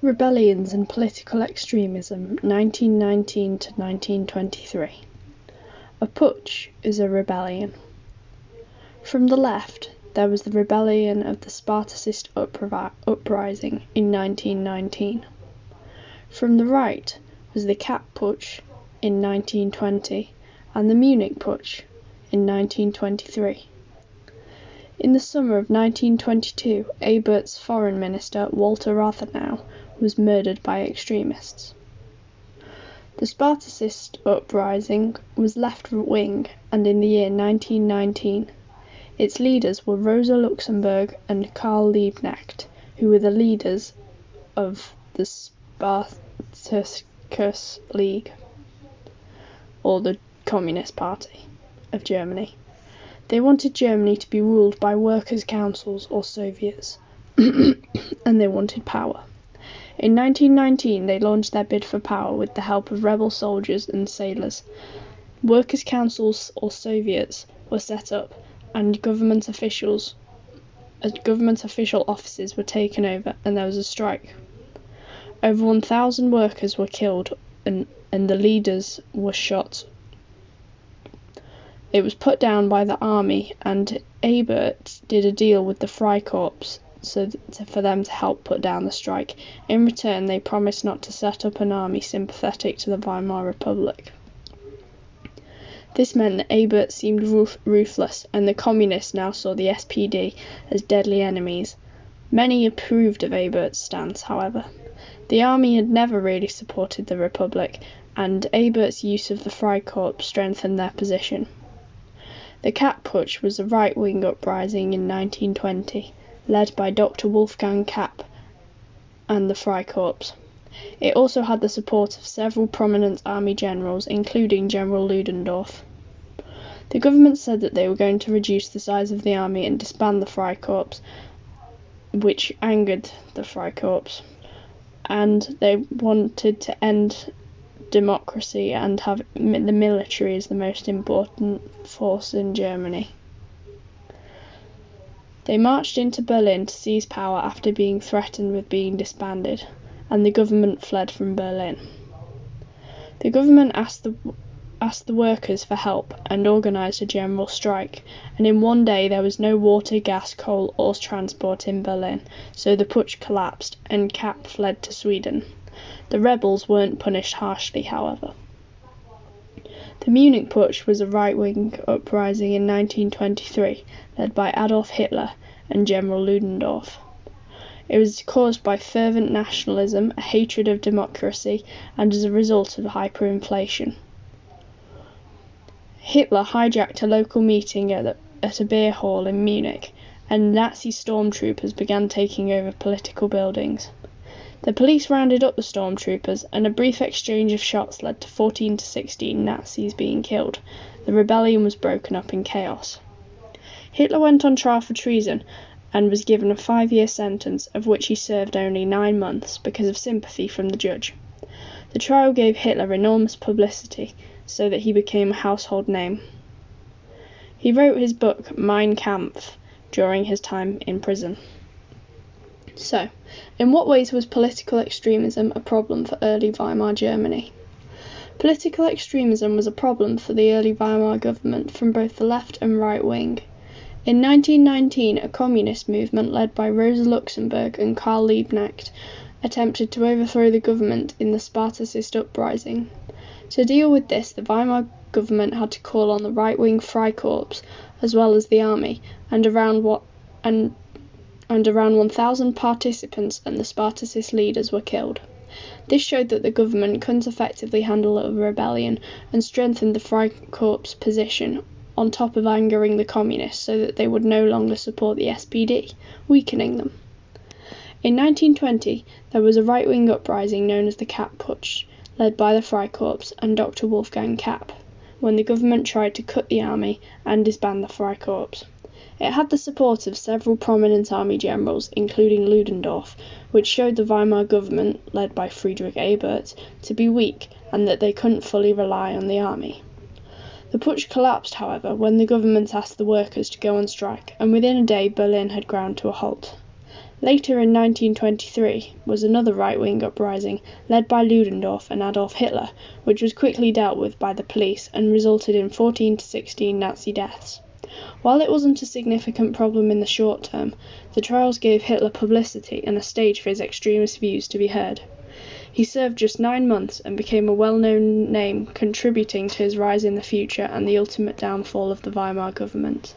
Rebellions and Political Extremism, 1919 to 1923. A putsch is a rebellion. From the left, there was the rebellion of the Spartacist uprising in 1919. From the right was the Kapp Putsch in 1920 and the Munich Putsch in 1923. In the summer of 1922 Ebert's foreign minister, Walther Rathenau, was murdered by extremists. The Spartacist uprising was left wing and in the year 1919 its leaders were Rosa Luxemburg and Karl Liebknecht, who were the leaders of the Spartacus League, or the Communist Party of Germany. They wanted Germany to be ruled by workers' councils or Soviets, and they wanted power. In 1919 they launched their bid for power with the help of rebel soldiers and sailors. Workers' councils or Soviets were set up and government officials as government official offices were taken over and there was a strike. Over 1,000 workers were killed and, and the leaders were shot. It was put down by the army and Ebert did a deal with the Freikorps so for them to help put down the strike. In return, they promised not to set up an army sympathetic to the Weimar Republic. This meant that Ebert seemed ruthless, and the Communists now saw the SPD as deadly enemies. Many approved of Ebert's stance, however. The army had never really supported the Republic, and Ebert's use of the Freikorps strengthened their position. The Kapp Putsch was a right wing uprising in 1920 led by Dr. Wolfgang Kapp and the Freikorps. It also had the support of several prominent army generals, including General Ludendorff. The government said that they were going to reduce the size of the army and disband the Freikorps, which angered the Freikorps, and they wanted to end democracy and have the military as the most important force in Germany. They marched into Berlin to seize power after being threatened with being disbanded, and the government fled from Berlin. The government asked the asked the workers for help and organised a general strike, and in one day there was no water, gas, coal, or transport in Berlin, so the putsch collapsed and Kapp fled to Sweden. The rebels weren't punished harshly, however. The Munich Putsch was a right-wing uprising in 1923 led by Adolf Hitler and General Ludendorff. It was caused by fervent nationalism, a hatred of democracy, and as a result of hyperinflation. Hitler hijacked a local meeting at, the, at a beer hall in Munich, and Nazi stormtroopers began taking over political buildings. The police rounded up the stormtroopers, and a brief exchange of shots led to 14 to 16 Nazis being killed. The rebellion was broken up in chaos. Hitler went on trial for treason and was given a five year sentence, of which he served only nine months because of sympathy from the judge. The trial gave Hitler enormous publicity, so that he became a household name. He wrote his book Mein Kampf during his time in prison. So, in what ways was political extremism a problem for early Weimar Germany? Political extremism was a problem for the early Weimar government from both the left and right wing. In 1919 a communist movement led by Rosa Luxemburg and Karl Liebknecht attempted to overthrow the government in the Spartacist uprising. To deal with this the Weimar government had to call on the right-wing Freikorps as well as the army, and around what and and around 1,000 participants and the Spartacist leaders were killed. This showed that the government couldn't effectively handle a rebellion and strengthened the Freikorps' position on top of angering the communists so that they would no longer support the SPD, weakening them. In 1920 there was a right-wing uprising known as the Kapp Putsch, led by the Freikorps and Dr. Wolfgang Kapp, when the government tried to cut the army and disband the Freikorps. It had the support of several prominent army generals, including Ludendorff, which showed the Weimar government, led by Friedrich Ebert, to be weak and that they couldn't fully rely on the army. The putsch collapsed, however, when the government asked the workers to go on strike, and within a day Berlin had ground to a halt. Later in 1923 was another right wing uprising led by Ludendorff and Adolf Hitler, which was quickly dealt with by the police and resulted in 14 to 16 Nazi deaths. While it wasn't a significant problem in the short term, the trials gave Hitler publicity and a stage for his extremist views to be heard. He served just nine months and became a well known name contributing to his rise in the future and the ultimate downfall of the Weimar government.